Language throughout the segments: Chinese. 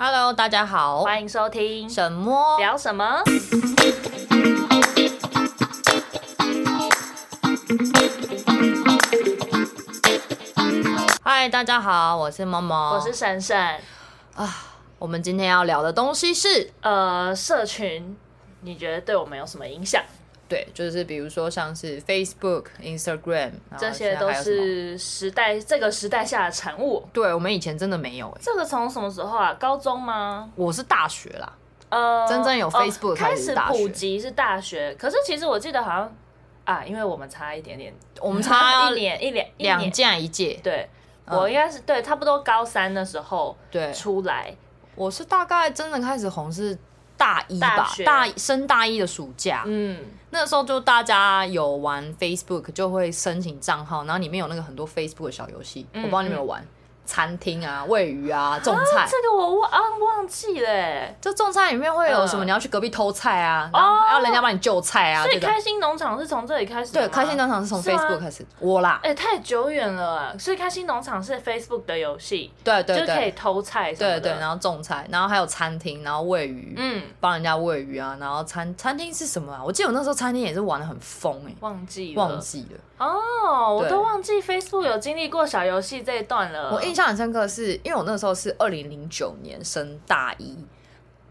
Hello，大家好，欢迎收听什么聊什么。嗨，大家好，我是默默，我是闪闪啊。我们今天要聊的东西是呃，社群，你觉得对我们有什么影响？对，就是比如说像是 Facebook、Instagram，这些都是时代这个时代下的产物。对，我们以前真的没有。这个从什么时候啊？高中吗？我是大学啦。呃，真正有 Facebook 开始普及是大学。可是其实我记得好像啊，因为我们差一点点，我们差 一年一年两届一届。对，我应该是对，差不多高三的时候对出来。我是大概真的开始红是大一吧，大升大一的暑假。嗯。那时候就大家有玩 Facebook，就会申请账号，然后里面有那个很多 Facebook 的小游戏，嗯、我不知道你有没有玩。餐厅啊，喂鱼啊，种菜，啊、这个我忘啊忘记了。就种菜里面会有什么？你要去隔壁偷菜啊，然后要人家帮你救菜啊。所以开心农场是从这里开始。对，开心农场是从 Facebook 开始。我啦，哎，太久远了。所以开心农场是 Facebook 的游戏，对对，就可以偷菜，对对，然后种菜，然后还有餐厅，然后喂鱼，嗯，帮人家喂鱼啊，然后餐餐厅是什么啊？我记得我那时候餐厅也是玩的很疯哎，忘记忘记了。哦，我都忘记 Facebook 有经历过小游戏这一段了。我印象很深刻，是因为我那时候是二零零九年升大一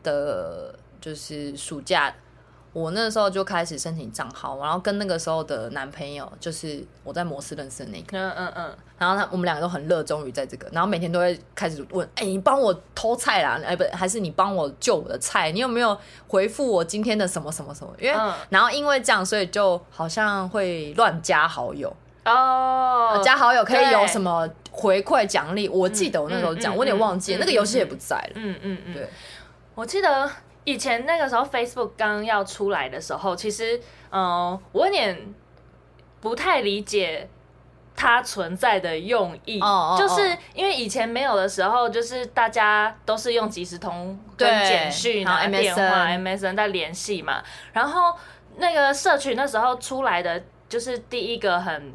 的，就是暑假，我那时候就开始申请账号，然后跟那个时候的男朋友，就是我在摩斯认识的那个，嗯嗯嗯，然后他我们两个都很热衷于在这个，然后每天都会开始问，哎、欸，你帮我偷菜啦，哎不，还是你帮我救我的菜？你有没有回复我今天的什么什么什么？因为，然后因为这样，所以就好像会乱加好友。哦，加好友可以有什么回馈奖励？我记得我那时候讲，我有点忘记了，那个游戏也不在了。嗯嗯嗯，对。我记得以前那个时候 Facebook 刚要出来的时候，其实，嗯，我有点不太理解它存在的用意。哦，就是因为以前没有的时候，就是大家都是用即时通跟简讯、然后电话、MSN 在联系嘛。然后那个社群那时候出来的，就是第一个很。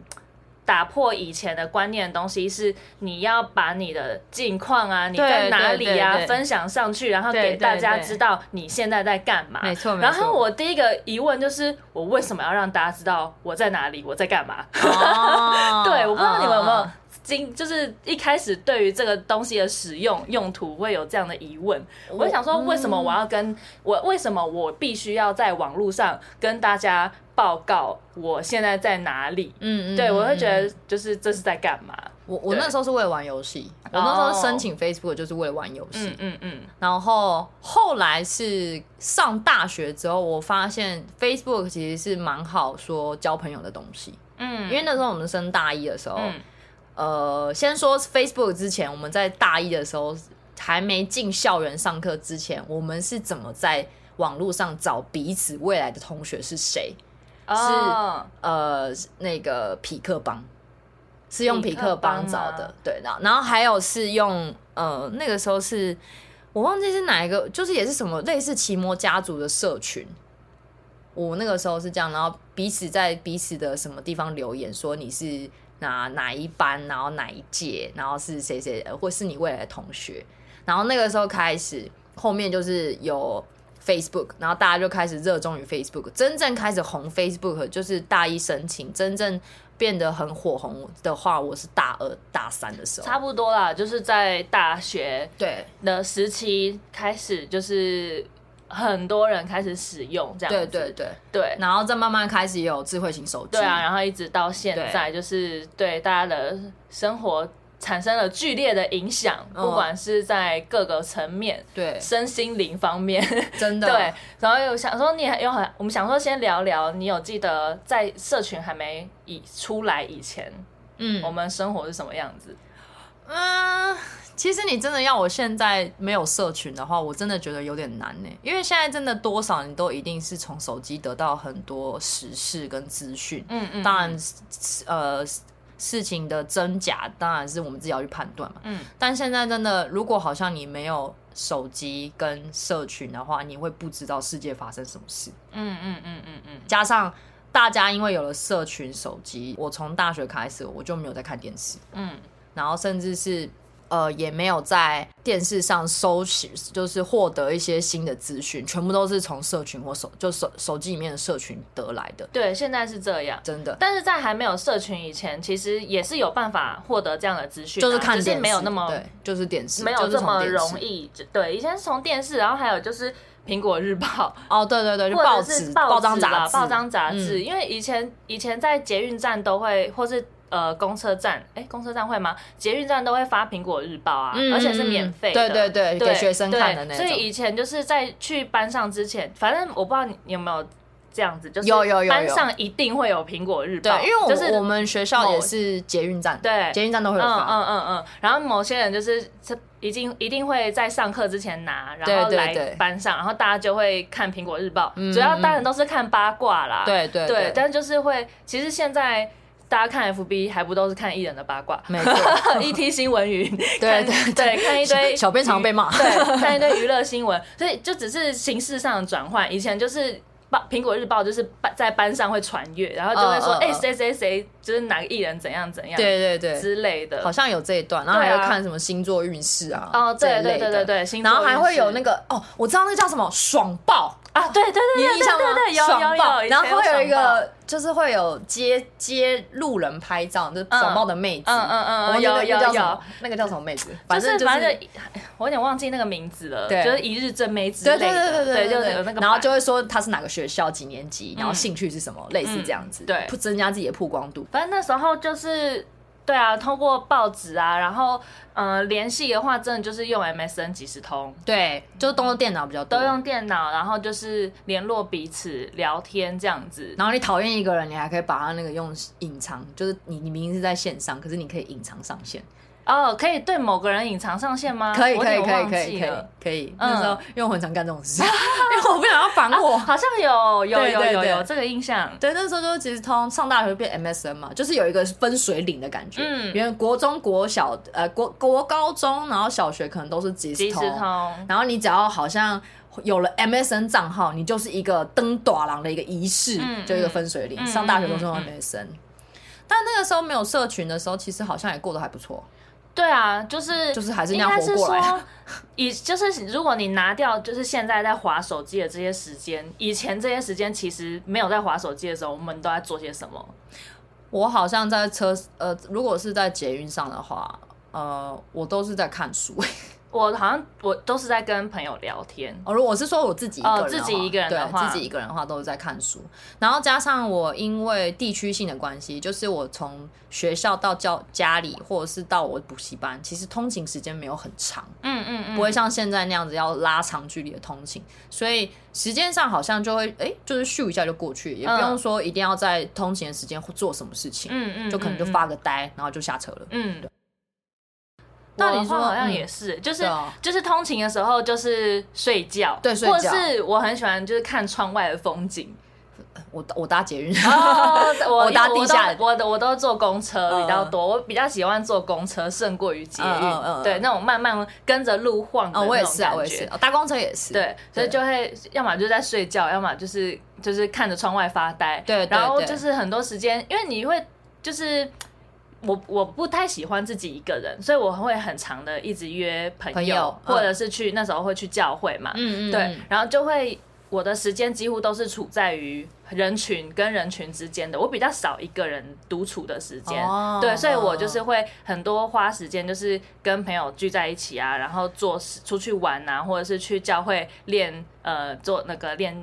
打破以前的观念的东西是，你要把你的近况啊，你在哪里啊，分享上去，然后给大家知道你现在在干嘛。没错，然后我第一个疑问就是，我为什么要让大家知道我在哪里，我在干嘛？哦、对，我不知道你们有没有经，就是一开始对于这个东西的使用用途会有这样的疑问。我，就想说，为什么我要跟我为什么我必须要在网络上跟大家？报告我现在在哪里？嗯嗯，对，我会觉得就是这是在干嘛？我我那时候是为了玩游戏，我那时候申请 Facebook 就是为了玩游戏。嗯嗯，然后后来是上大学之后，我发现 Facebook 其实是蛮好说交朋友的东西。嗯，因为那时候我们升大一的时候，呃，先说 Facebook 之前，我们在大一的时候还没进校园上课之前，我们是怎么在网络上找彼此未来的同学是谁？是呃，那个匹克帮，是用匹克帮找的，对，然后然后还有是用呃，那个时候是我忘记是哪一个，就是也是什么类似奇摩家族的社群，我那个时候是这样，然后彼此在彼此的什么地方留言说你是哪哪一班，然后哪一届，然后是谁谁，或是你未来的同学，然后那个时候开始，后面就是有。Facebook，然后大家就开始热衷于 Facebook，真正开始红 Facebook 就是大一申请，真正变得很火红的话，我是大二大三的时候，差不多啦，就是在大学对。的时期开始，就是很多人开始使用这样子，对对对。对，然后再慢慢开始有智慧型手机，对啊，然后一直到现在，就是对大家的生活。产生了剧烈的影响，不管是在各个层面，对。身心灵方面，真的。对。然后有想说，你还有很，我们想说先聊聊，你有记得在社群还没以出来以前，嗯，我们生活是什么样子？嗯，其实你真的要我现在没有社群的话，我真的觉得有点难呢，因为现在真的多少你都一定是从手机得到很多时事跟资讯，嗯嗯，当然，呃。事情的真假当然是我们自己要去判断嘛。嗯，但现在真的，如果好像你没有手机跟社群的话，你会不知道世界发生什么事。嗯嗯嗯嗯嗯。加上大家因为有了社群手机，我从大学开始我就没有在看电视。嗯，然后甚至是呃也没有在电视上搜寻，就是获得一些新的资讯，全部都是从社群或手就手手机里面的社群得来的。对，现在是这样，真的。但是在还没有社群以前，其实也是有办法获得这样的资讯，就是看电视，没有那么对，就是电视，没有这么容易。对，以前是从电视，然后还有就是。苹果日报 哦，对对对，就报纸、报章杂志、报章杂志。因为以前以前在捷运站都会，或是呃公车站，哎，公车站会吗？捷运站都会发苹果日报啊，而且是免费的，对对对，给学生看的那种。所以以前就是在去班上之前，反正我不知道你有没有这样子，就是有有有班上一定会有苹果日报，对，因为就是我们学校也是捷运站，对，捷运站都会有发，嗯嗯嗯。然后某些人就是。一定一定会在上课之前拿，然后来班上，然后大家就会看苹果日报。主要当然都是看八卦啦，对对对。但就是会，其实现在大家看 FB 还不都是看艺人的八卦？没错，ET 新闻云，对对对，看一堆小编常被骂，对，看一堆娱乐新闻，所以就只是形式上的转换。以前就是。苹果日报就是班在班上会传阅，然后就会说，哎，谁谁谁就是哪个艺人怎样怎样，对对对。之类的，好像有这一段，然后还要看什么星座运势啊，哦，对对对对对，然后还会有那个哦，我知道那个叫什么爽报啊，对对对对对对，有有有，然后会有一个就是会有接接路人拍照，就是爽报的妹子，嗯嗯嗯，有有有，那个叫什么妹子？反正反正我有点忘记那个名字了，就是一日真妹子，对对对对对，就是那个，然后就会说她是哪个学校几年级，然后兴趣是什么，类似这样子，对，增加自己的曝光度。反正那时候就是。对啊，通过报纸啊，然后呃联系的话，真的就是用 MSN 即时通。对，就是都用电脑比较多，都用电脑，然后就是联络彼此聊天这样子。然后你讨厌一个人，你还可以把他那个用隐藏，就是你你明明是在线上，可是你可以隐藏上线。哦，可以对某个人隐藏上线吗？可以，可以，可以，可以，可以，可以。那时候因为我很常干这种事，因为我不想要烦我。好像有，有，有，有，有这个印象。对，那时候就是即时通，上大学变 MSN 嘛，就是有一个分水岭的感觉。嗯，因为国中、国小、呃国国高中，然后小学可能都是即时通。然后你只要好像有了 MSN 账号，你就是一个登大人的一个仪式，就一个分水岭。上大学都是用 MSN，但那个时候没有社群的时候，其实好像也过得还不错。对啊，就是就是还是那样活过来。以就是如果你拿掉就是现在在滑手机的这些时间，以前这些时间其实没有在滑手机的时候，我们都在做些什么？我好像在车呃，如果是在捷运上的话，呃，我都是在看书。我好像我都是在跟朋友聊天哦。如果是说我自己一个人，自己一个人的话，自己一个人的话都是在看书。然后加上我因为地区性的关系，就是我从学校到教家里，或者是到我补习班，其实通勤时间没有很长。嗯嗯嗯，不会像现在那样子要拉长距离的通勤，所以时间上好像就会哎，就是咻一下就过去，也不用说一定要在通勤的时间做什么事情。嗯嗯，就可能就发个呆，然后就下车了。嗯。那你说好像也是，就是就是通勤的时候就是睡觉，对，睡觉。或者是我很喜欢就是看窗外的风景。我我搭捷运，我搭地下，我我都坐公车比较多，我比较喜欢坐公车胜过于捷运。对，那种慢慢跟着路晃的那种感觉。我也是啊，我也是。搭公车也是。对，所以就会要么就在睡觉，要么就是就是看着窗外发呆。对，然后就是很多时间，因为你会就是。我我不太喜欢自己一个人，所以我会很长的一直约朋友，朋友或者是去、嗯、那时候会去教会嘛，嗯嗯，对，然后就会我的时间几乎都是处在于人群跟人群之间的，我比较少一个人独处的时间，哦、对，所以我就是会很多花时间，就是跟朋友聚在一起啊，然后做出去玩啊，或者是去教会练呃做那个练。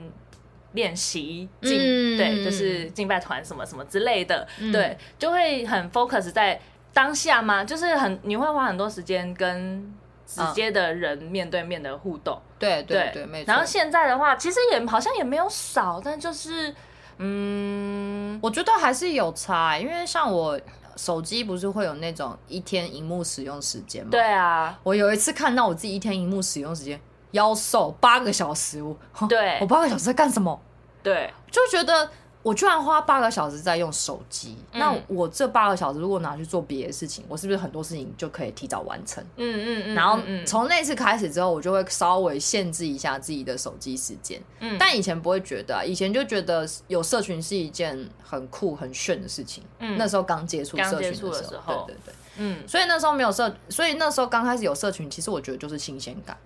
练习敬对，就是敬拜团什么什么之类的，嗯、对，就会很 focus 在当下嘛，就是很你会花很多时间跟直接的人面对面的互动，哦、对对对，没错。然后现在的话，其实也好像也没有少，但就是嗯，我觉得还是有差，因为像我手机不是会有那种一天荧幕使用时间吗？对啊，我有一次看到我自己一天荧幕使用时间。夭寿八个小时，我 对我八个小时在干什么？对，就觉得我居然花八个小时在用手机，嗯、那我这八个小时如果拿去做别的事情，我是不是很多事情就可以提早完成？嗯嗯嗯。然后从那次开始之后，我就会稍微限制一下自己的手机时间。嗯，但以前不会觉得、啊，以前就觉得有社群是一件很酷很炫的事情。嗯，那时候刚接触社群的时候，时候对对对。嗯，所以那时候没有社，所以那时候刚开始有社群，其实我觉得就是新鲜感。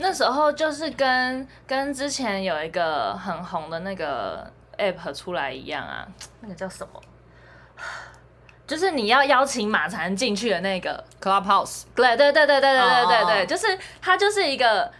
那时候就是跟跟之前有一个很红的那个 app 出来一样啊，那个叫什么？就是你要邀请马才能进去的那个 Clubhouse。对对对对对对对对对，就是它就是一个。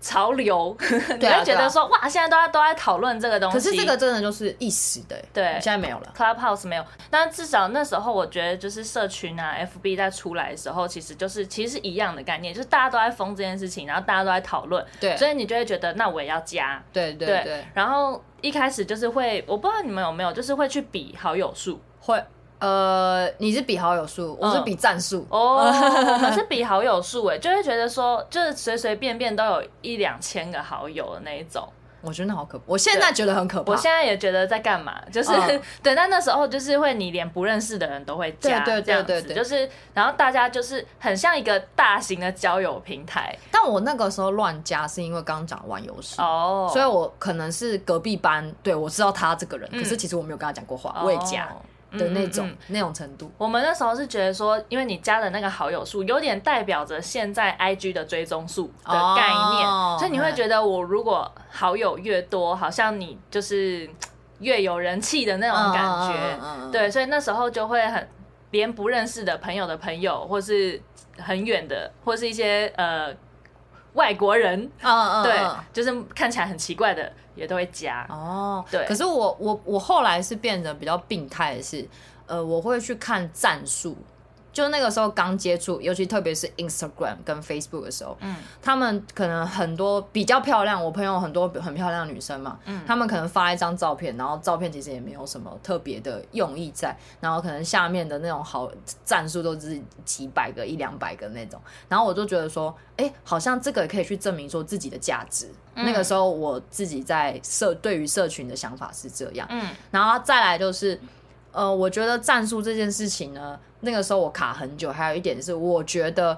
潮流，你会觉得说哇，现在都在都在讨论这个东西。可是这个真的就是一时的，对，现在没有了。Clubhouse 没有，但至少那时候我觉得就是社群啊，FB 在出来的时候，其实就是其实是一样的概念，就是大家都在疯这件事情，然后大家都在讨论，对，所以你就会觉得那我也要加，对对对，对。然后一开始就是会，我不知道你们有没有，就是会去比好友数，会。呃，你是比好友数，我是比战术哦。我是比好友数，哎，就会觉得说，就是随随便便都有一两千个好友的那一种。我觉得那好可怕，我现在觉得很可怕。我现在也觉得在干嘛，就是、嗯、对。但那时候就是会，你连不认识的人都会加，对对对对，就是然后大家就是很像一个大型的交友平台。但我那个时候乱加是因为刚刚讲玩游戏哦，所以我可能是隔壁班，对，我知道他这个人，可是其实我没有跟他讲过话，嗯、我也加。的那种嗯。嗯嗯那种程度，我们那时候是觉得说，因为你加的那个好友数有点代表着现在 IG 的追踪数的概念，哦，所以你会觉得我如果好友越多，好像你就是越有人气的那种感觉，哦，对，所以那时候就会很连不认识的朋友的朋友，或是很远的，或是一些呃。外国人，嗯嗯，对，就是看起来很奇怪的，也都会加哦。对，可是我我我后来是变得比较病态的是，呃，我会去看赞数。就那个时候刚接触，尤其特别是 Instagram 跟 Facebook 的时候，嗯，他们可能很多比较漂亮，我朋友很多很漂亮的女生嘛，嗯，他们可能发一张照片，然后照片其实也没有什么特别的用意在，然后可能下面的那种好战术都是几百个、一两百个那种，然后我就觉得说，哎、欸，好像这个也可以去证明说自己的价值。嗯、那个时候我自己在社对于社群的想法是这样，嗯，然后再来就是。呃，我觉得战术这件事情呢，那个时候我卡很久。还有一点是，我觉得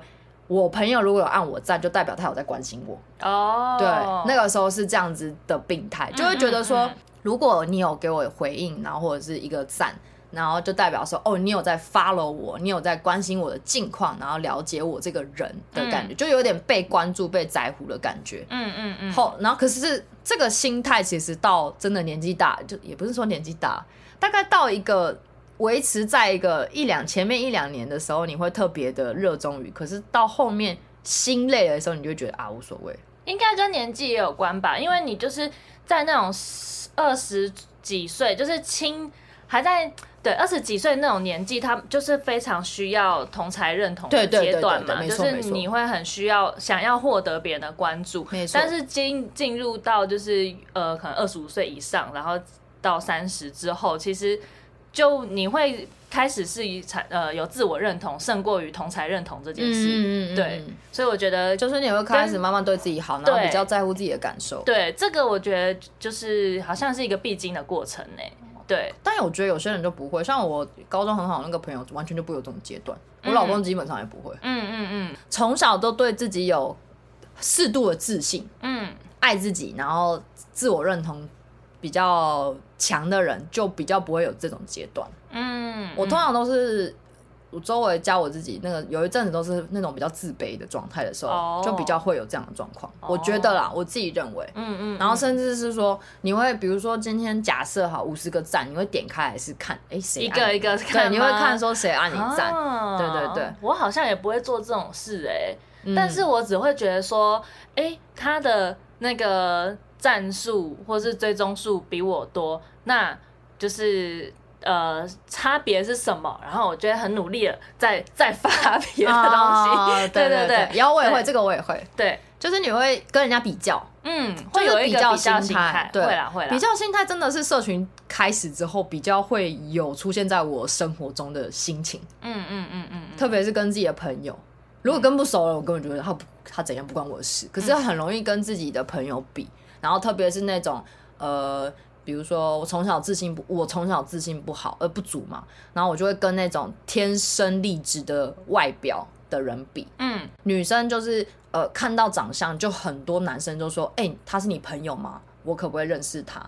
我朋友如果有按我赞，就代表他有在关心我。哦，对，那个时候是这样子的病态，就会觉得说，嗯嗯嗯，如果你有给我回应，然后或者是一个赞，然后就代表说，哦，你有在 follow 我，你有在关心我的近况，然后了解我这个人的感觉，嗯、就有点被关注、被在乎的感觉。嗯嗯嗯。后，然后可是这个心态其实到真的年纪大，就也不是说年纪大。大概到一个维持在一个一两前面一两年的时候，你会特别的热衷于，可是到后面心累的时候，你就会觉得啊无所谓。应该跟年纪也有关吧，因为你就是在那种二十几岁，就是轻还在对二十几岁那种年纪，他就是非常需要同才认同的阶段嘛，就是你会很需要想要获得别人的关注，没错。但是进进入到就是呃可能二十五岁以上，然后。到三十之后，其实就你会开始是以才呃有自我认同胜过于同才认同这件事，嗯、对，所以我觉得就是你会开始慢慢对自己好，然后比较在乎自己的感受。对，这个我觉得就是好像是一个必经的过程呢。对，但我觉得有些人就不会，像我高中很好的那个朋友，完全就不会有这种阶段。我老公基本上也不会，嗯嗯嗯，从小都对自己有适度的自信，嗯，爱自己，然后自我认同。比较强的人就比较不会有这种阶段。嗯，我通常都是我周围教我自己那个有一阵子都是那种比较自卑的状态的时候，哦，就比较会有这样的状况。哦。我觉得啦，我自己认为，嗯嗯，然后甚至是说你会比如说今天假设哈五十个赞，你会点开还是看哎谁、欸、一个一个看，对，你会看说谁按你赞。哦，对对对，我好像也不会做这种事哎，欸嗯，但是我只会觉得说哎，欸，他的那个。赞数或是追踪数比我多，那就是呃差别是什么？然后我觉得很努力了，再再发别的东西。哦、对对对，然后我也会这个，我也会。对，就是你会跟人家比较，嗯，会有一个比较心态。对，会啦会啦。比较心态真的是社群开始之后比较会有出现在我生活中的心情。嗯嗯嗯嗯，特别是跟自己的朋友，如果跟不熟了，我根本觉得他不他怎样不关我的事。可是很容易跟自己的朋友比。然后特别是那种呃，比如说我从小自信不，我从小自信不好，呃不足嘛，然后我就会跟那种天生丽质的外表的人比。嗯，女生就是呃看到长相就很多男生就说，哎、欸，他是你朋友吗？我可不可以认识他？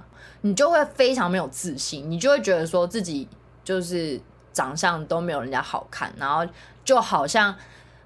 你就会非常没有自信，你就会觉得说自己就是长相都没有人家好看，然后就好像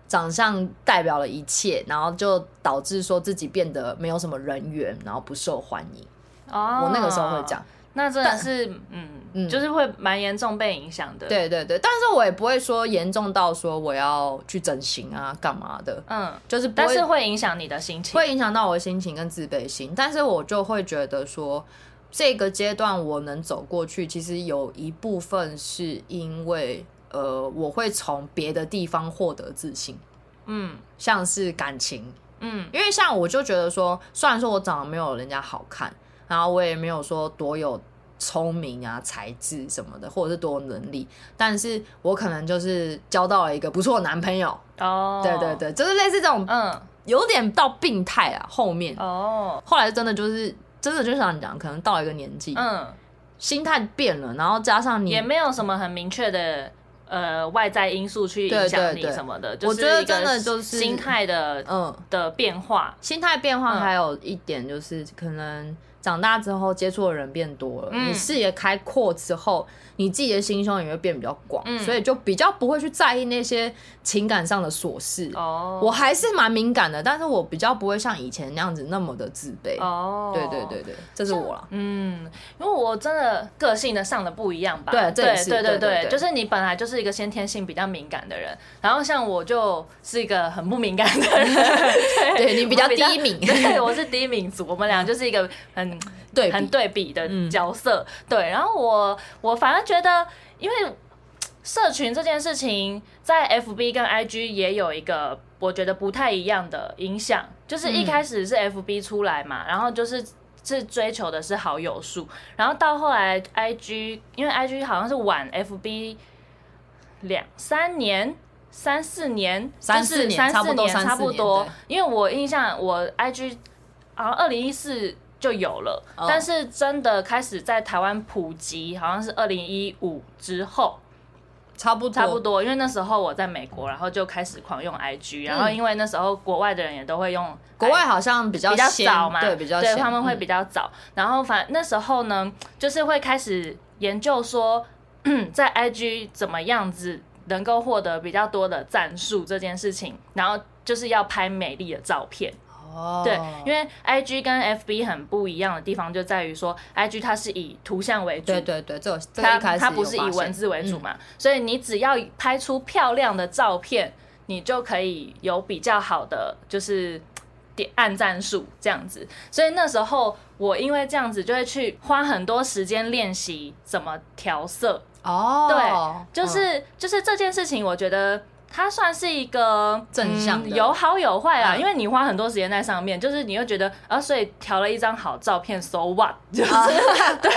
长相代表了一切，然后就导致说自己变得没有什么人缘，然后不受欢迎。哦，我那个时候会讲。那真的是，嗯嗯，就是会蛮严重被影响的。对对对，但是我也不会说严重到说我要去整形啊，干嘛的。嗯，就是不会，但是会影响你的心情，会影响到我的心情跟自卑心。但是我就会觉得说，这个阶段我能走过去，其实有一部分是因为，呃，我会从别的地方获得自信。嗯，像是感情。嗯，因为像我就觉得说，虽然说我长得没有人家好看。然后我也没有说多有聪明啊、才智什么的，或者是多有能力，但是我可能就是交到了一个不错的男朋友哦。对对对，就是类似这种，嗯，有点到病态啊。后面哦，后来真的就是真的就像你讲，可能到了一个年纪，嗯，心态变了，然后加上你也没有什么很明确的呃外在因素去影响你什么的。我觉得真的就是心态的嗯的变化，心态变化还有一点就是可能。长大之后接触的人变多了，嗯、你视野开阔之后，你自己的心胸也会变比较广，嗯、所以就比较不会去在意那些情感上的琐事。哦，我还是蛮敏感的，但是我比较不会像以前那样子那么的自卑。哦，对对对对，这是我了。嗯，因为我真的个性的上的不一样吧？对对对对对，就是你本来就是一个先天性比较敏感的人，然后像我就是一个很不敏感的人。对，你比较低敏，对，我是低敏族，我们俩就是一个很。对，很对比的角色，嗯、对。然后我我反而觉得，因为社群这件事情，在 FB 跟 IG 也有一个我觉得不太一样的影响，就是一开始是 FB 出来嘛，嗯、然后就是是追求的是好友数，然后到后来 IG，因为 IG 好像是晚 FB 两三年、三四年、三四年、三四年差不多，因为我印象我 IG 好像二零一四。就有了，但是真的开始在台湾普及，好像是二零一五之后，差不多。差不多。因为那时候我在美国，然后就开始狂用 IG，然后因为那时候国外的人也都会用，国外好像比较比较早嘛，对，比较对，他们会比较早。然后反那时候呢，就是会开始研究说，在 IG 怎么样子能够获得比较多的赞数这件事情，然后就是要拍美丽的照片。哦，对，因为 I G 跟 F B 很不一样的地方就在于说，I G 它是以图像为主，对对对，这它它不是以文字为主嘛，嗯、所以你只要拍出漂亮的照片，你就可以有比较好的就是点按赞数这样子。所以那时候我因为这样子就会去花很多时间练习怎么调色。哦，对，就是、嗯、就是这件事情，我觉得。它算是一个正向的，有好有坏啊，因为你花很多时间在上面，就是你又觉得啊，所以调了一张好照片，so what？就是 对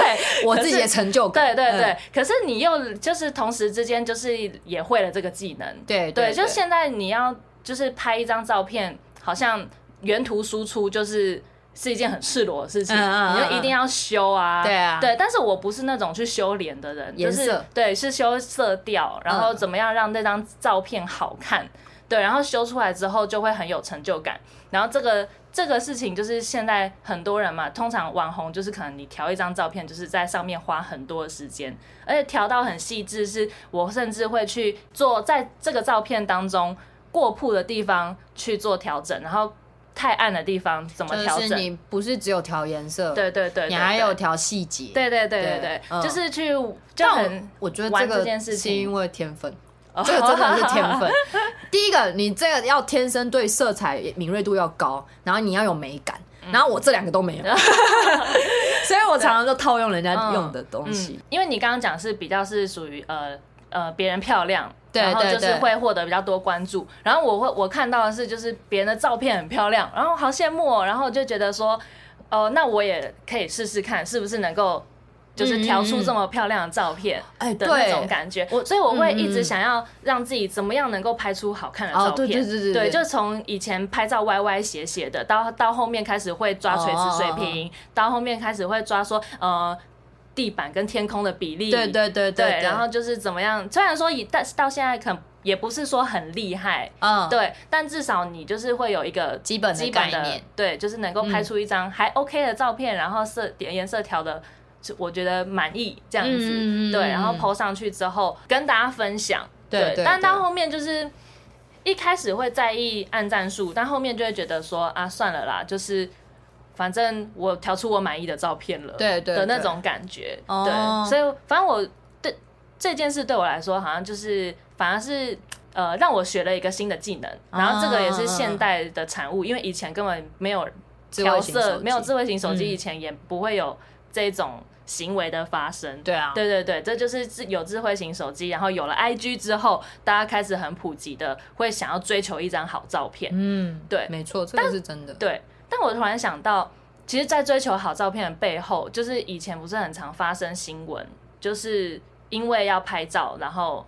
我自己的成就感，对对对。可是你又就是同时之间就是也会了这个技能，对对，就现在你要就是拍一张照片，好像原图输出就是。是一件很赤裸的事情，你就一定要修啊，对啊，对。但是我不是那种去修脸的人，就是对，是修色调，然后怎么样让那张照片好看，对，然后修出来之后就会很有成就感。然后这个这个事情就是现在很多人嘛，通常网红就是可能你调一张照片，就是在上面花很多的时间，而且调到很细致，是我甚至会去做在这个照片当中过曝的地方去做调整，然后。太暗的地方怎么调整？就是你不是只有调颜色，对对对，你还有调细节。对对对对对，就是去就很我觉得这个是因为天分，这个真的是天分。第一个，你这个要天生对色彩敏锐度要高，然后你要有美感，然后我这两个都没有，所以我常常就套用人家用的东西。因为你刚刚讲是比较是属于呃呃别人漂亮。然后就是会获得比较多关注，然后我会我看到的是就是别人的照片很漂亮，然后好羡慕哦，然后就觉得说，哦、呃，那我也可以试试看是不是能够就是调出这么漂亮的照片，哎的那种感觉，我。所以我会一直想要让自己怎么样能够拍出好看的照片，对对对对，对，就从以前拍照歪歪斜斜的，到到后面开始会抓垂直水平，哦、到后面开始会抓说呃。地板跟天空的比例，对对对对，然后就是怎么样？虽然说以，但是到现在可能也不是说很厉害，嗯，对，但至少你就是会有一个基本的概念，对，就是能够拍出一张还 OK 的照片，然后色点颜色调的我觉得满意这样子，嗯、对，然后 po 上去之后跟大家分享，对，但到后面就是一开始会在意按赞数，但后面就会觉得说啊，算了啦，就是反正我调出我满意的照片了，对对的那种感觉，对，所以反正我对这件事对我来说，好像就是反而是呃让我学了一个新的技能，然后这个也是现代的产物，因为以前根本没有调色，没有智慧型手机，以前也不会有这种。行为的发生，对啊，对对对，这就是有智慧型手机，然后有了 IG 之后，大家开始很普及的会想要追求一张好照片，嗯，对，没错，这个是真的。对，但我突然想到，其实，在追求好照片的背后，就是以前不是很常发生新闻，就是因为要拍照，然后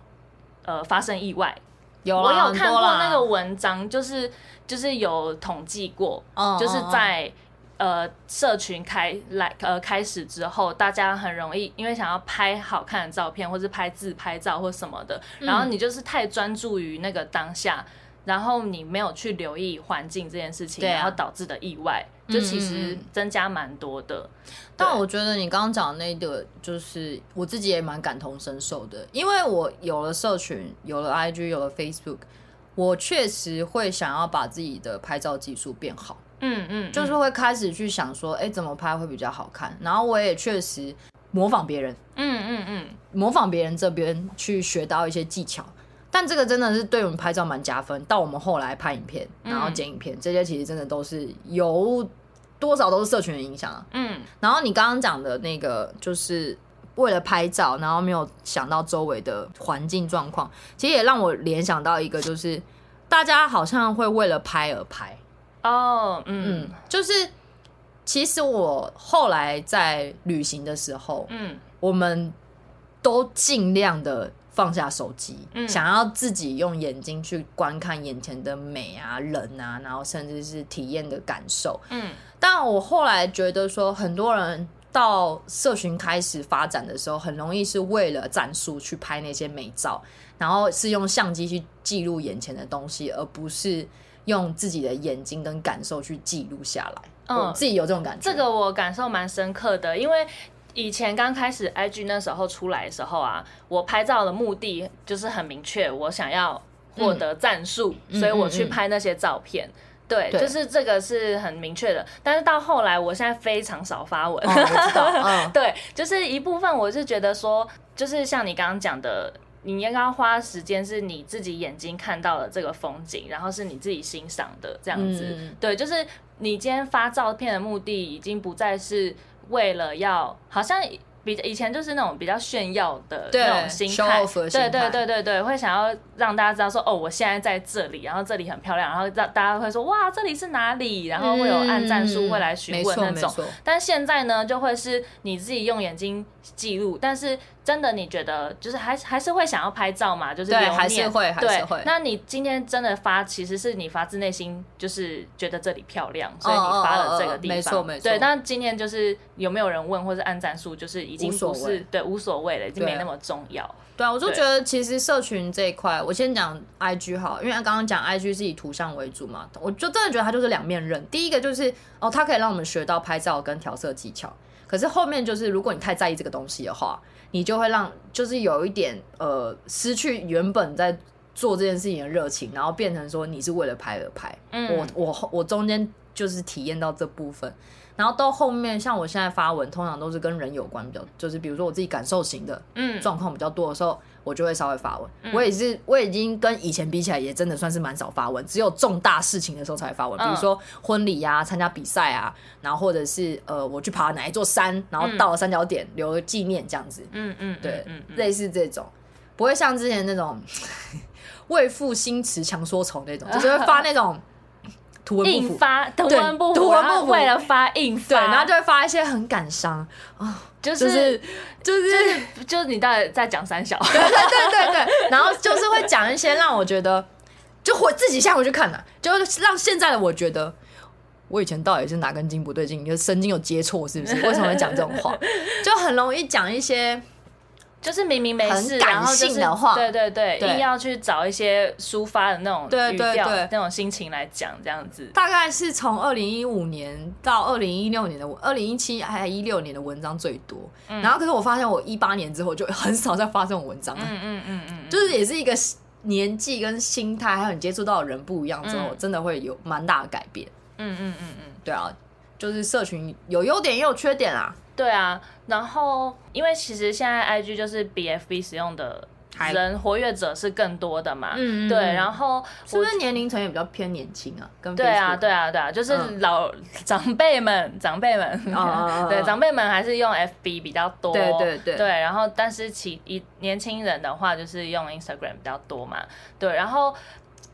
呃发生意外。有，我有看过那个文章，就是就是有统计过，嗯，就是在。呃，社群开来呃开始之后，大家很容易因为想要拍好看的照片，或是拍自拍照或什么的，嗯、然后你就是太专注于那个当下，然后你没有去留意环境这件事情，啊、然后导致的意外，就其实增加蛮多的。嗯嗯，但我觉得你刚刚讲的那个，就是我自己也蛮感同身受的，因为我有了社群，有了 IG，有了 Facebook，我确实会想要把自己的拍照技术变好。嗯嗯，就是会开始去想说，哎、欸，怎么拍会比较好看？然后我也确实模仿别人，嗯嗯嗯，模仿别人这边去学到一些技巧。但这个真的是对我们拍照蛮加分。到我们后来拍影片，然后剪影片，嗯、这些其实真的都是有多少都是社群的影响啊。嗯，然后你刚刚讲的那个，就是为了拍照，然后没有想到周围的环境状况，其实也让我联想到一个，就是大家好像会为了拍而拍。哦，嗯，嗯，就是其实我后来在旅行的时候，嗯，我们都尽量的放下手机，嗯，想要自己用眼睛去观看眼前的美啊、人啊，然后甚至是体验的感受，嗯。但我后来觉得说，很多人到社群开始发展的时候，很容易是为了战术去拍那些美照，然后是用相机去记录眼前的东西，而不是。用自己的眼睛跟感受去记录下来，嗯，我自己有这种感觉。这个我感受蛮深刻的，因为以前刚开始 IG 那时候出来的时候啊，我拍照的目的就是很明确，我想要获得赞数，嗯，所以我去拍那些照片。嗯嗯嗯对，对，就是这个是很明确的。但是到后来，我现在非常少发文。哦，我知道。嗯，对，就是一部分，我是觉得说，就是像你刚刚讲的。你应该花时间是你自己眼睛看到的这个风景，然后是你自己欣赏的这样子。嗯、对，就是你今天发照片的目的已经不再是为了要，好像。比以前就是那种比较炫耀的那种心态，对对对对对，会想要让大家知道说哦，我现在在这里，然后这里很漂亮，然后让大家会说哇，这里是哪里？然后会有按赞数会来询问那种。但现在呢，就会是你自己用眼睛记录，但是真的你觉得就是还还是会想要拍照嘛？就是留念，还是会，还是会。那你今天真的发，其实是你发自内心就是觉得这里漂亮，所以你发了这个地方。没错没错。对，那今天就是有没有人问或者按赞数，就是。已经不是对无所谓了，已经没那么重要。对啊，我就觉得其实社群这一块，我先讲 IG 好，因为他刚刚讲 IG 是以图像为主嘛，我就真的觉得它就是两面刃。第一个就是哦，它可以让我们学到拍照跟调色技巧，可是后面就是如果你太在意这个东西的话，你就会让就是有一点呃失去原本在做这件事情的热情，然后变成说你是为了拍而拍。嗯，我我我中间就是体验到这部分。然后到后面，像我现在发文，通常都是跟人有关，比较就是比如说我自己感受型的，嗯，状况比较多的时候，我就会稍微发文。嗯、我也是，我已经跟以前比起来，也真的算是蛮少发文，只有重大事情的时候才发文，比如说婚礼呀、啊、参加比赛啊，然后或者是呃我去爬哪一座山，然后到了三角点留个纪念这样子。嗯嗯，对，类似这种，不会像之前那种 为赋新词强说愁那种，就是会发那种。图文不符，发图文不符，图文不符，为了发硬发，对，然后就会发一些很感伤啊、哦就是，就是就是就是你到底在讲三小，对对对对对，然后就是会讲一些让我觉得，就回自己下回去看呐、啊，就让现在的我觉得，我以前到底是哪根筋不对劲，就神经有接错是不是？为什么会讲这种话？就很容易讲一些。就是明明没事，然后就是对对对，硬要去找一些抒发的那种语调、那种心情来讲，这样子。大概是从二零一五年到二零一六年的，二零一七还一六年的文章最多。然后可是我发现我一八年之后就很少再发这种文章了。嗯嗯嗯嗯，就是也是一个年纪跟心态还有你接触到的人不一样之后，真的会有蛮大的改变。嗯嗯嗯嗯，对啊，就是社群有优点也有缺点啊。对啊，然后因为其实现在 IG 就是比 FB 使用的人活跃者是更多的嘛，嗯，对，然后是不是年龄层也比较偏年轻啊？跟对啊，对啊，对啊，就是老、嗯、长辈们，长辈们，哦、对，长辈们还是用 FB 比较多，对对对，对，然后但是其一年轻人的话就是用 Instagram 比较多嘛，对，然后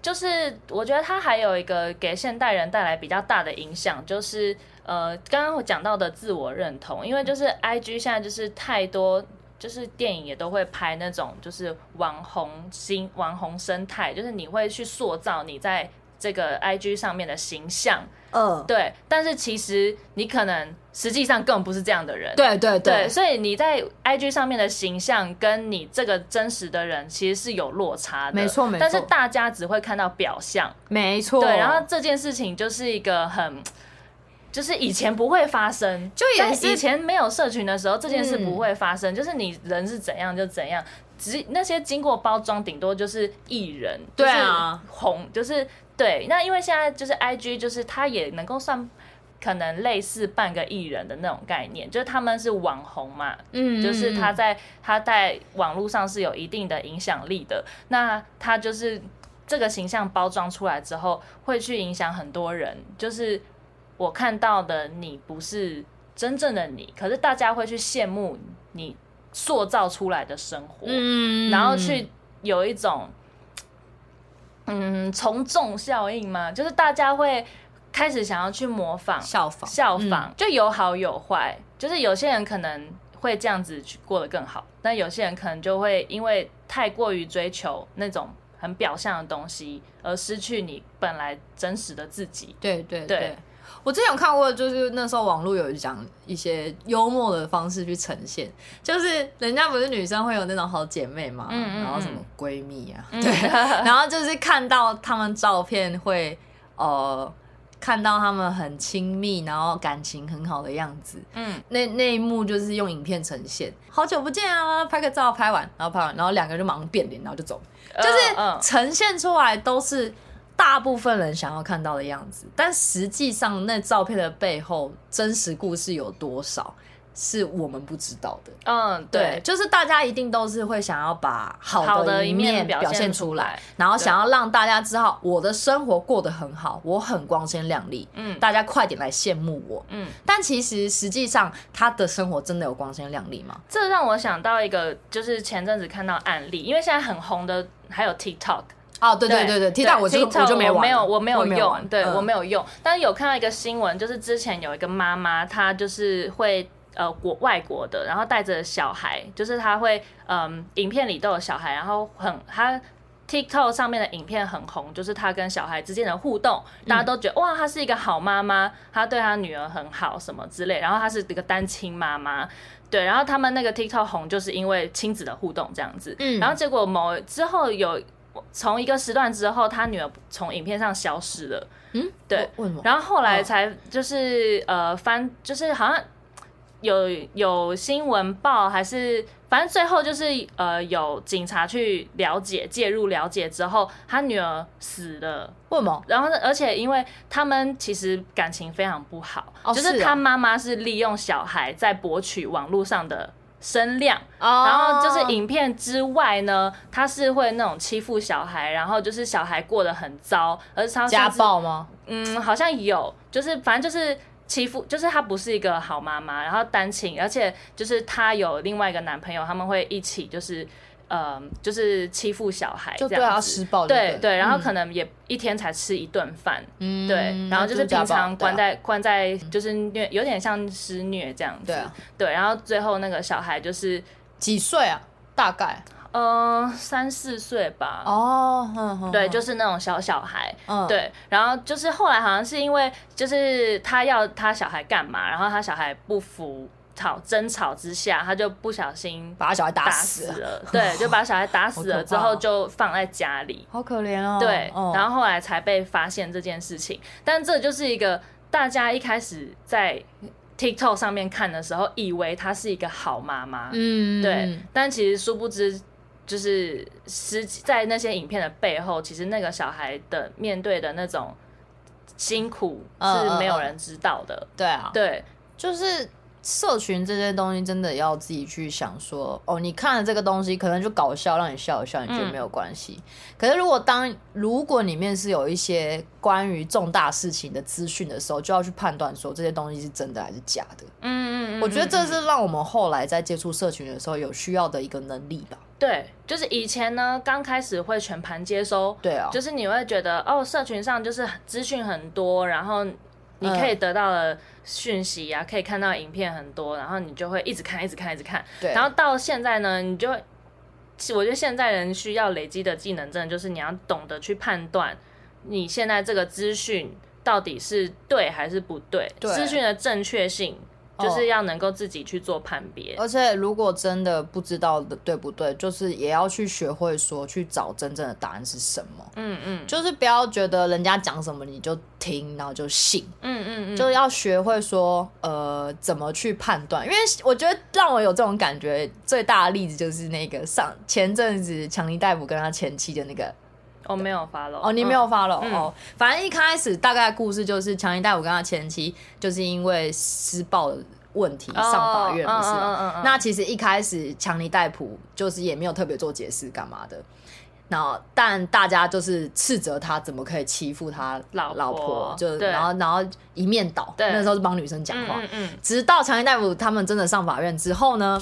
就是我觉得它还有一个给现代人带来比较大的影响，就是。呃，刚刚我讲到的自我认同，因为就是 IG 现在就是太多，就是电影也都会拍那种就是网红新网红生态，就是你会去塑造你在这个 IG 上面的形象，嗯，对。但是其实你可能实际上根本不是这样的人，对对对，对。所以你在 IG 上面的形象跟你这个真实的人其实是有落差的，没错没错。但是大家只会看到表象，没错。对，然后这件事情就是一个很。就是以前不会发生，就也是以前没有社群的时候，这件事不会发生。就是你人是怎样就怎样，只那些经过包装，顶多就是艺人，对啊，红就是对。那因为现在就是 IG，就是它也能够算可能类似半个艺人的那种概念，就是他们是网红嘛，嗯，就是他在他在网络上是有一定的影响力的。那他就是这个形象包装出来之后，会去影响很多人，就是。我看到的你不是真正的你，可是大家会去羡慕你塑造出来的生活，嗯，然后去有一种嗯从众效应嘛，就是大家会开始想要去模仿、效仿、效仿，就有好有坏，就是有些人可能会这样子去过得更好，但有些人可能就会因为太过于追求那种很表象的东西，而失去你本来真实的自己。对对对。对我之前有看过，就是那时候网络有讲一些幽默的方式去呈现，就是人家不是女生会有那种好姐妹嘛，嗯嗯嗯，然后什么闺蜜啊，嗯、对，然后就是看到她们照片会呃看到她们很亲密，然后感情很好的样子，嗯，那那一幕就是用影片呈现，好久不见啊，拍个照，拍完，然后拍完，然后两个人就马上变脸，然后就走，就是呈现出来都是。大部分人想要看到的样子，但实际上那照片的背后真实故事有多少，是我们不知道的。嗯，对，就是大家一定都是会想要把好的一面表现出来，然后想要让大家知道我的生活过得很好，我很光鲜亮丽。嗯，大家快点来羡慕我。嗯，但其实实际上他的生活真的有光鲜亮丽吗？这让我想到一个，就是前阵子看到案例，因为现在很红的还有 TikTok。哦，对对对对，TikTok 我就我就没玩，没有我没有用，对我没有用。但是有看到一个新闻，就是之前有一个妈妈，她就是会呃国外国的，然后带着小孩，就是她会嗯，影片里都有小孩，然后很她 TikTok 上面的影片很红，就是她跟小孩之间的互动，大家都觉得哇，她是一个好妈妈，她对她女儿很好什么之类，然后她是一个单亲妈妈，对，然后他们那个 TikTok 红就是因为亲子的互动这样子，嗯，然后结果某之后有。从一个时段之后，他女儿从影片上消失了。嗯，对，为什么？然后后来才就是、哦、呃翻，就是好像有有新闻报，还是反正最后就是呃有警察去了解、介入了解之后，他女儿死了。为什么？然后而且因为他们其实感情非常不好，哦、就是他妈妈是利用小孩在博取网络上的。声量，oh. 然后就是影片之外呢，他是会那种欺负小孩，然后就是小孩过得很糟，而是他家暴吗？嗯，好像有，就是反正就是欺负，就是她不是一个好妈妈，然后单亲，而且就是她有另外一个男朋友，他们会一起就是。呃，就是欺负小孩这样子，就对他施暴，对对，然后可能也一天才吃一顿饭，嗯，对，然后就是平常关在关在，就是虐，有点像施虐这样子，对啊，对，然后最后那个小孩就是几岁啊？大概呃三四岁吧，哦，对，就是那种小小孩，对，然后就是后来好像是因为就是他要他小孩干嘛，然后他小孩不服。吵争吵之下，他就不小心把小孩打死了，对，就把小孩打死了之后就放在家里，好可怜哦。对，然后后来才被发现这件事情，但这就是一个大家一开始在 TikTok 上面看的时候，以为她是一个好妈妈，嗯，对，但其实殊不知，就是实际在那些影片的背后，其实那个小孩的面对的那种辛苦是没有人知道的，对啊，对，就是。社群这些东西真的要自己去想说哦，你看了这个东西可能就搞笑，让你笑一笑，你觉得没有关系。嗯、可是如果当如果里面是有一些关于重大事情的资讯的时候，就要去判断说这些东西是真的还是假的。嗯嗯嗯，我觉得这是让我们后来在接触社群的时候有需要的一个能力吧。对，就是以前呢，刚开始会全盘接收，对啊，就是你会觉得哦，社群上就是资讯很多，然后。你可以得到的讯息啊，可以看到影片很多，然后你就会一直看，一直看，一直看。对。然后到现在呢，你就，我觉得现在人需要累积的技能，真的就是你要懂得去判断，你现在这个资讯到底是对还是不对，对资讯的正确性。就是要能够自己去做判别，而且如果真的不知道的对不对，就是也要去学会说去找真正的答案是什么。嗯嗯，就是不要觉得人家讲什么你就听，然后就信。嗯嗯嗯，就是要学会说呃怎么去判断，因为我觉得让我有这种感觉最大的例子就是那个上前阵子强尼戴普跟他前妻的那个。我没有发了哦，你没有发了哦。反正一开始大概故事就是强尼戴普跟他前妻就是因为施暴的问题上法院，不是吗？那其实一开始强尼戴普就是也没有特别做解释干嘛的。然后但大家就是斥责他怎么可以欺负他老老婆，就然后然后一面倒。那时候是帮女生讲话，直到强尼戴普他们真的上法院之后呢。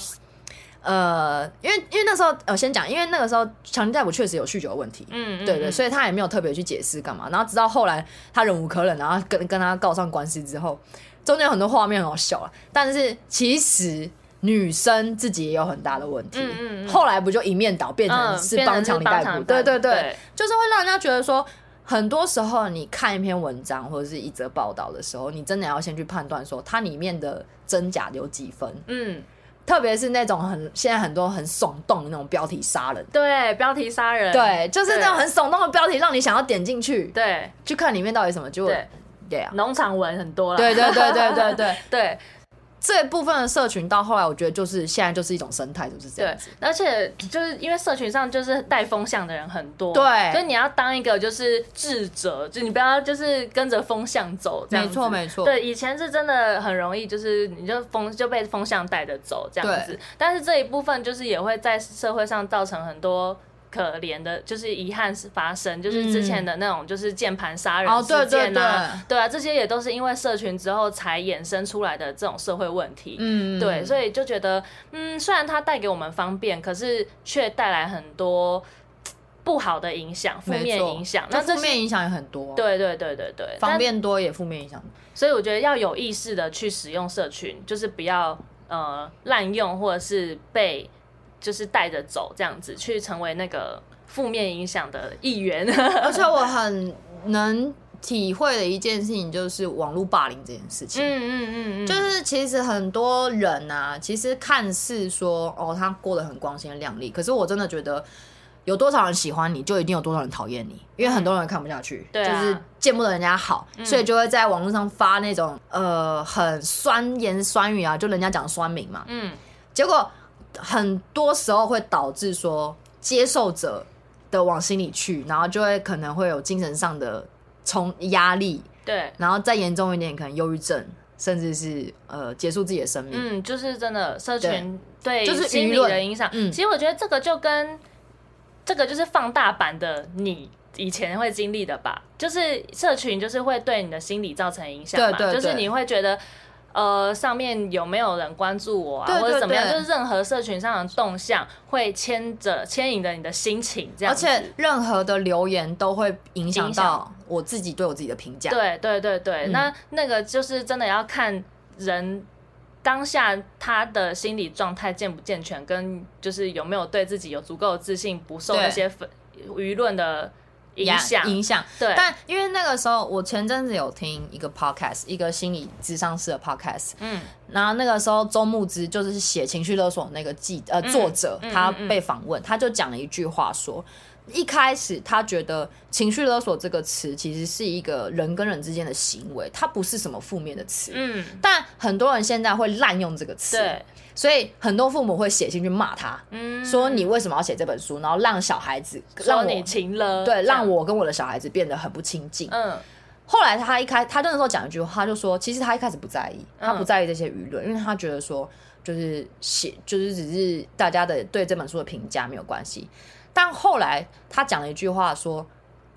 呃，因为因为那时候呃，先讲，因为那个时候强尼戴普确实有酗酒的问题，嗯，对对，所以他也没有特别去解释干嘛。然后直到后来他忍无可忍，然后跟跟他告上官司之后，中间有很多画面很好笑啊。但是其实女生自己也有很大的问题，嗯嗯，后来不就一面倒变成是帮强尼戴普？对对对，就是会让人家觉得说，很多时候你看一篇文章或者是一则报道的时候，你真的要先去判断说它里面的真假有几分，嗯。特别是那种很现在很多很耸动的那种标题杀人，对，标题杀人，对，就是那种很耸动的标题，让你想要点进去，对，去看里面到底什么，就对，对。啊，农场文很多了，对对对对对对。对。这部分的社群到后来，我觉得就是现在就是一种生态，就是这样子。而且就是因为社群上就是带风向的人很多，对，所以你要当一个就是智者，就你不要就是跟着风向走这样子。没错没错。对，以前是真的很容易，就是你就风就被风向带着走这样子。但是这一部分就是也会在社会上造成很多。可怜的，就是遗憾是发生，就是之前的那种，就是键盘杀人事件啊，对啊，这些也都是因为社群之后才衍生出来的这种社会问题。嗯，对，所以就觉得，嗯，虽然它带给我们方便，可是却带来很多不好的影响，负面影响。那负面影响也很多。对对对对对，方便多也负面影响。所以我觉得要有意识的去使用社群，就是不要呃滥用或者是被。就是带着走这样子，去成为那个负面影响的一员。而且我很能体会的一件事情，就是网络霸凌这件事情。嗯嗯嗯嗯，就是其实很多人啊，其实看似说哦，他过得很光鲜亮丽，可是我真的觉得，有多少人喜欢你，就一定有多少人讨厌你，因为很多人看不下去，嗯、就是见不得人家好，啊、所以就会在网络上发那种呃很酸言酸语啊，就人家讲酸民嘛。嗯，结果。很多时候会导致说接受者的往心里去，然后就会可能会有精神上的冲压力，对，然后再严重一点，可能忧郁症，甚至是呃结束自己的生命。嗯，就是真的社群对，对就是心理的影响。嗯，其实我觉得这个就跟这个就是放大版的你以前会经历的吧，就是社群就是会对你的心理造成影响嘛，对对对，就是你会觉得。呃，上面有没有人关注我啊，对对对，或者怎么样？就是任何社群上的动向会牵着牵引着你的心情，这样。而且任何的留言都会影响到我自己对我自己的评价。对对对对，嗯、那那个就是真的要看人当下他的心理状态健不健全，跟就是有没有对自己有足够的自信，不受那些粉舆论的。影响影响。对，但因为那个时候我前阵子有听一个 podcast，一个心理智商师的 podcast，嗯，然后那个时候周牧之就是写情绪勒索那个记呃作者，嗯、他被访问，他就讲了一句话说。一开始他觉得“情绪勒索”这个词其实是一个人跟人之间的行为，它不是什么负面的词。嗯，但很多人现在会滥用这个词，对，所以很多父母会写信去骂他，嗯，说你为什么要写这本书，然后让小孩子让你情勒，对，让我跟我的小孩子变得很不亲近。嗯，后来他一开，他那时候讲一句话，他就说，其实他一开始不在意，他不在意这些舆论，因为他觉得说，就是写，就是只是大家的对这本书的评价没有关系。但后来他讲了一句话，说：“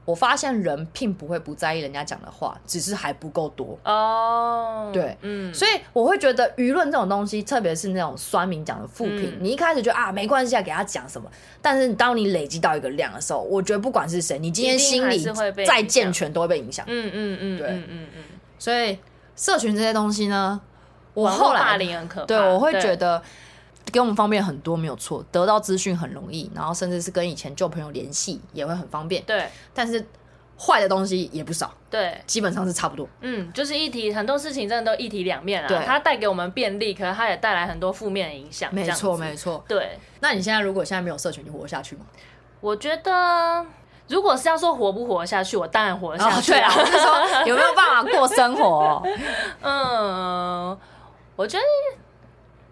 我发现人并不会不在意人家讲的话，只是还不够多。”哦，对，嗯，所以我会觉得舆论这种东西，特别是那种酸民讲的负评，嗯、你一开始就啊没关系啊，给他讲什么。但是当你累积到一个量的时候，我觉得不管是谁，你今天心理再健全都会被影响。嗯嗯嗯，对，嗯嗯嗯。所以社群这些东西呢，我后来对，我会觉得。给我们方便很多，没有错，得到资讯很容易，然后甚至是跟以前旧朋友联系也会很方便。对，但是坏的东西也不少。对，基本上是差不多。嗯，就是一体，很多事情真的都一体两面啊。对，它带给我们便利，可是它也带来很多负面的影响。没错，没错。对，那你现在如果现在没有社群，你活下去吗？我觉得，如果是要说活不活下去，我当然活得下去啊。我是说，有没有办法过生活？嗯，我觉得。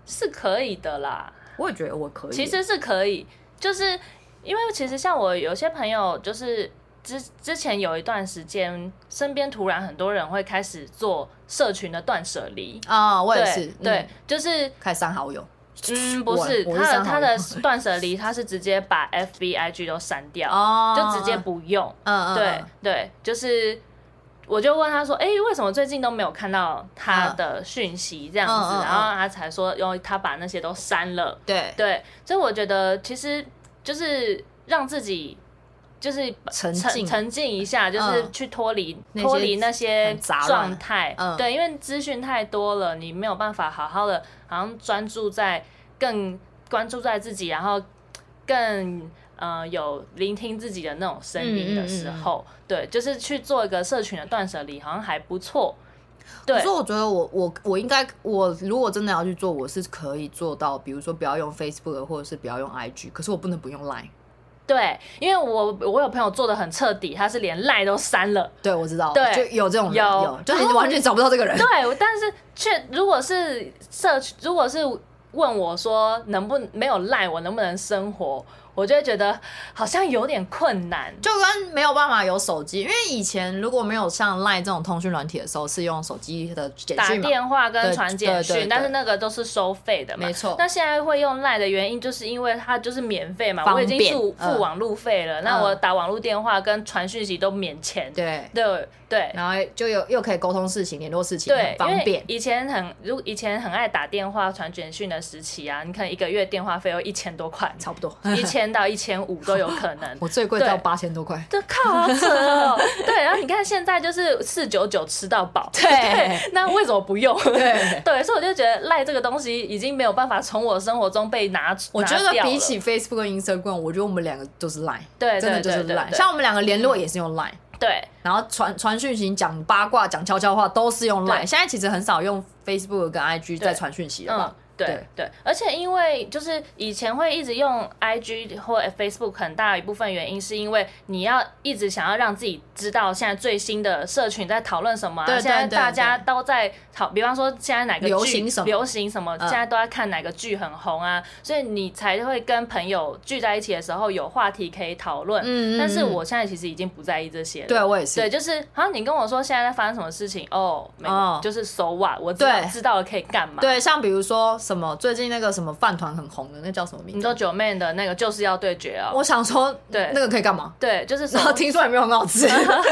是可以的啦，我也觉得我可以。其实是可以，就是因为其实像我有些朋友，就是之之前有一段时间，身边突然很多人会开始做社群的断舍离啊，我也是，对，就是开删好友。嗯，不是，是他的他的断舍离，他是直接把 FBIG 都删掉，哦、就直接不用。嗯对嗯对，对，就是。我就问他说：“哎、欸，为什么最近都没有看到他的讯息这样子？”嗯、然后他才说：“因为他把那些都删了。对”对对，所以我觉得其实就是让自己就是沉沉沉浸一下，就是去脱离脱离那些状态。嗯、对，因为资讯太多了，你没有办法好好的，好像专注在更关注在自己，然后更。呃，有聆听自己的那种声音的时候，嗯嗯嗯、对，就是去做一个社群的断舍离，好像还不错。对，所以我觉得我我我应该，我如果真的要去做，我是可以做到，比如说不要用 Facebook 或者是不要用 IG，可是我不能不用 Line。对，因为我我有朋友做的很彻底，他是连 Line 都删了。对，我知道，对，就有这种有，有，就你完全找不到这个人。对，但是却如果是社群，如果是问我说能不没有 Line，我能不能生活？我就会觉得好像有点困难，就跟没有办法有手机，因为以前如果没有像 Line 这种通讯软体的时候，是用手机的简讯打电话跟传简讯，但是那个都是收费的嘛。没错。那现在会用 Line 的原因，就是因为它就是免费嘛，我已经付付网路费了，那我打网路电话跟传讯息都免钱。对对对，然后就有又可以沟通事情、联络事情，很方便。以前很如以前很爱打电话、传简讯的时期啊，你看一个月电话费要一千多块，差不多 一千。到一千五都有可能，我最贵到八千多块，这靠好扯哦。对，然后你看现在就是四九九吃到饱，对，那为什么不用？对对，所以我就觉得赖这个东西已经没有办法从我生活中被拿出。我觉得比起 Facebook 跟 Instagram，我觉得我们两个都是赖，对，真的就是赖。像我们两个联络也是用赖，对，然后传传讯息、讲八卦、讲悄悄话都是用赖。现在其实很少用 Facebook 跟 IG 在传讯息了吧？对对，而且因为就是以前会一直用 IG 或 Facebook，很大一部分原因是因为你要一直想要让自己知道现在最新的社群在讨论什么，啊，现在大家都在讨，比方说现在哪个剧流行什么，流行什么，现在都在看哪个剧很红啊，所以你才会跟朋友聚在一起的时候有话题可以讨论。嗯，但是我现在其实已经不在意这些了。对，我也是。对，就是好像你跟我说现在在发生什么事情，哦，没有，就是 so what，我知道知道了可以干嘛。对，像比如说。什么？最近那个什么饭团很红的，那叫什么名字？你说九妹的那个就是要对决啊！我想说，对，那个可以干嘛？对，就是然后听说也没有很好吃。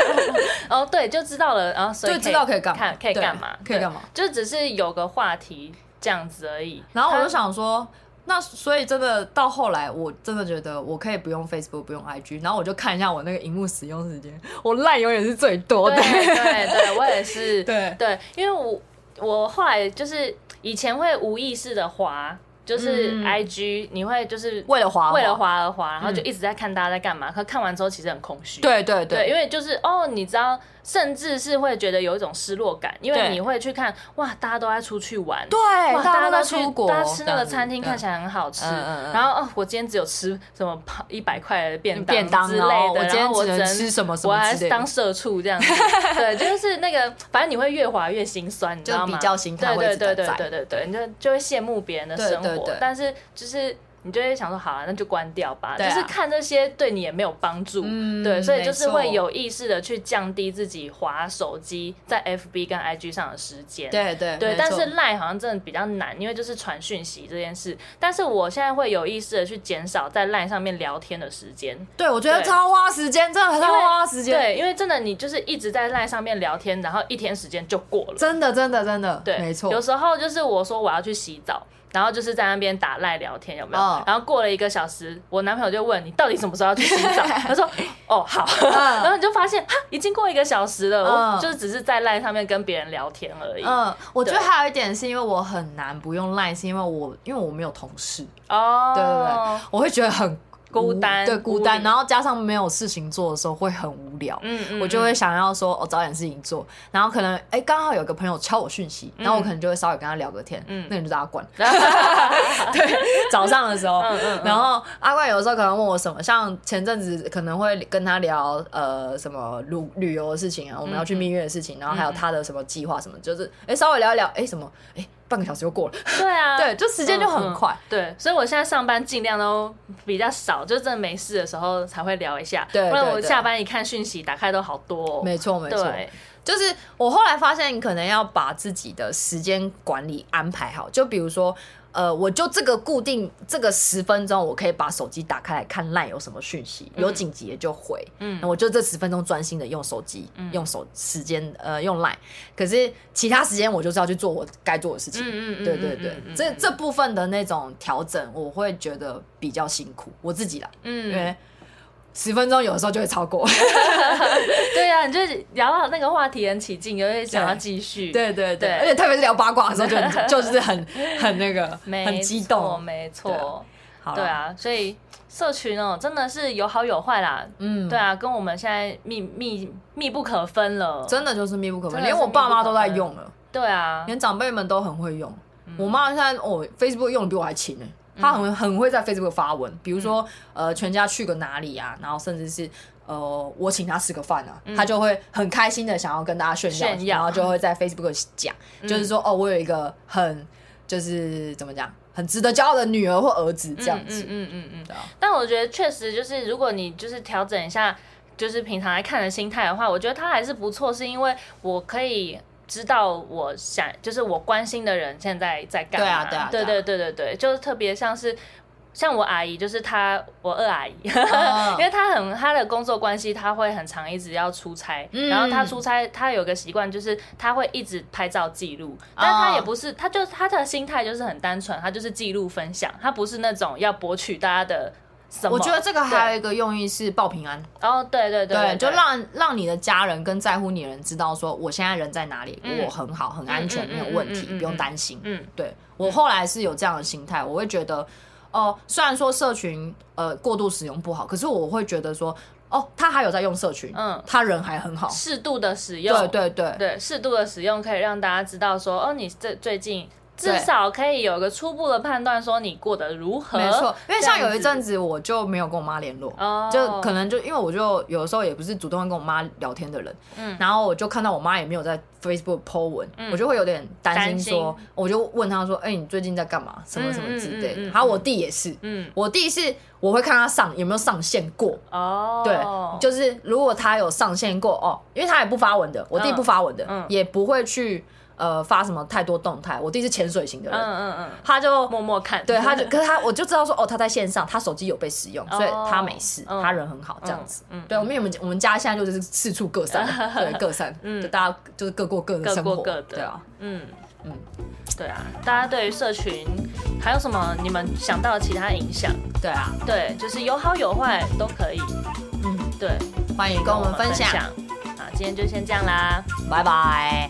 哦，对，就知道了，然后所以就知道可以干嘛？可以干嘛？可以干嘛？就只是有个话题这样子而已。然后我就想说，那所以真的到后来，我真的觉得我可以不用 Facebook，不用 IG，然后我就看一下我那个荧幕使用时间，我赖永远是最多的。对对对，我也是。对对，因为我我后来就是。以前会无意识的滑就是 I G，你会就是为了滑，为了滑而滑，然后就一直在看大家在干嘛。可看完之后其实很空虚。对对对，因为就是哦，你知道，甚至是会觉得有一种失落感，因为你会去看哇，大家都在出去玩，对，大家都出国，大家吃那个餐厅看起来很好吃，然后哦，我今天只有吃什么一百块的便便当之类的，我今天只能吃什么什么，我还是当社畜这样子。对，就是那个，反正你会越滑越心酸，你知道吗？比较心态对对对对对对对，你就就会羡慕别人的生活。但是就是你就会想说，好了，那就关掉吧。啊、就是看这些对你也没有帮助，嗯、对，所以就是会有意识的去降低自己划手机在 FB 跟 IG 上的时间。对对对，但是 Line 好像真的比较难，因为就是传讯息这件事。但是我现在会有意识的去减少在 Line 上面聊天的时间。对，我觉得超花时间，真的超花时间。对，因为真的你就是一直在 Line 上面聊天，然后一天时间就过了。真的，真的，真的，对，没错。有时候就是我说我要去洗澡。然后就是在那边打赖聊天，有没有？Oh. 然后过了一个小时，我男朋友就问你到底什么时候要去洗澡？他说：“哦，好。” uh. 然后你就发现哈，已经过一个小时了，uh. 我就是只是在赖上面跟别人聊天而已。嗯，uh. 我觉得还有一点是因为我很难不用赖，是因为我因为我没有同事哦，oh. 对对对，我会觉得很。孤单，对孤单，然后加上没有事情做的时候会很无聊，嗯嗯，我就会想要说，哦，找点事情做，然后可能，哎，刚好有个朋友敲我讯息，然后我可能就会稍微跟他聊个天，嗯，那你就让他关，对，早上的时候，然后阿怪有的时候可能问我什么，像前阵子可能会跟他聊，呃，什么旅旅游的事情啊，我们要去蜜月的事情，然后还有他的什么计划什么，就是，哎，稍微聊一聊，哎，什么，哎。半个小时就过了，对啊，对，就时间就很快，嗯嗯，对，所以我现在上班尽量都比较少，就真的没事的时候才会聊一下，对，不然我下班一看讯息，打开都好多，没错没错，就是我后来发现，你可能要把自己的时间管理安排好，就比如说。呃，我就这个固定这个十分钟，我可以把手机打开来看 LINE 有什么讯息，有紧急的就回。嗯，那我就这十分钟专心的用手机，嗯、用手时间呃用 LINE，可是其他时间我就是要去做我该做的事情。嗯嗯对对对，这这部分的那种调整，我会觉得比较辛苦，我自己啦。嗯，因为。十分钟有的时候就会超过，啊，你就聊到那个话题很起劲，就会想要继续。对对对，对而且特别是聊八卦的时候就，就 就是很很那个，没很激动，没错。好，对啊，所以社群哦，真的是有好有坏啦。嗯，对啊，跟我们现在密密密不可分了，真的就是密不可分，连我爸妈都在用了。对啊，连长辈们都很会用。嗯、我妈现在哦，Facebook 用的比我还勤呢。她很很会在 Facebook 发文，比如说呃全家去个哪里啊，然后甚至是呃我请他吃个饭啊，他就会很开心的想要跟大家炫耀，炫耀然后就会在 Facebook 讲，就是说哦我有一个很就是怎么讲很值得骄傲的女儿或儿子这样子，嗯嗯嗯嗯。但我觉得确实就是如果你就是调整一下，就是平常来看的心态的话，我觉得他还是不错，是因为我可以。知道我想，就是我关心的人现在在干嘛？对啊，对啊，对对对对对，就是特别像是像我阿姨，就是她，我二阿姨，因为她很她的工作关系，她会很长一直要出差，然后她出差，她有个习惯就是她会一直拍照记录，但她也不是，她就她的心态就是很单纯，她就是记录分享，她不是那种要博取大家的。我觉得这个还有一个用意是报平安哦，对对对，对，就让让你的家人跟在乎你的人知道说，我现在人在哪里，我很好，很安全，没有问题，不用担心。嗯，对，我后来是有这样的心态，我会觉得哦，虽然说社群呃过度使用不好，可是我会觉得说哦，他还有在用社群，嗯，他人还很好，适度的使用，对对对。对，适度的使用可以让大家知道说哦，你这最近。至少可以有个初步的判断，说你过得如何。没错，因为像有一阵子我就没有跟我妈联络，就可能就因为我就有的时候也不是主动跟我妈聊天的人，嗯，然后我就看到我妈也没有在 Facebook po 文，我就会有点担心，说我就问她说，哎，你最近在干嘛？什么什么之类的。还有我弟也是，嗯，我弟是我会看他上有没有上线过，哦，对，就是如果他有上线过哦，因为他也不发文的，我弟不发文的，也不会去。呃，发什么太多动态？我弟是潜水型的人，嗯嗯嗯，他就默默看，对，他就，可是他，我就知道说，哦，他在线上，他手机有被使用，所以他没事，他人很好，这样子，嗯，对，我们我们我们家现在就是四处各散，对，各散，嗯，就大家就是各过各的生活，各过各的，对啊，嗯。嗯，对啊，大家对于社群还有什么你们想到的其他影响？对啊，对，就是有好有坏都可以，嗯，对，欢迎跟我们分享，好，今天就先这样啦，拜拜。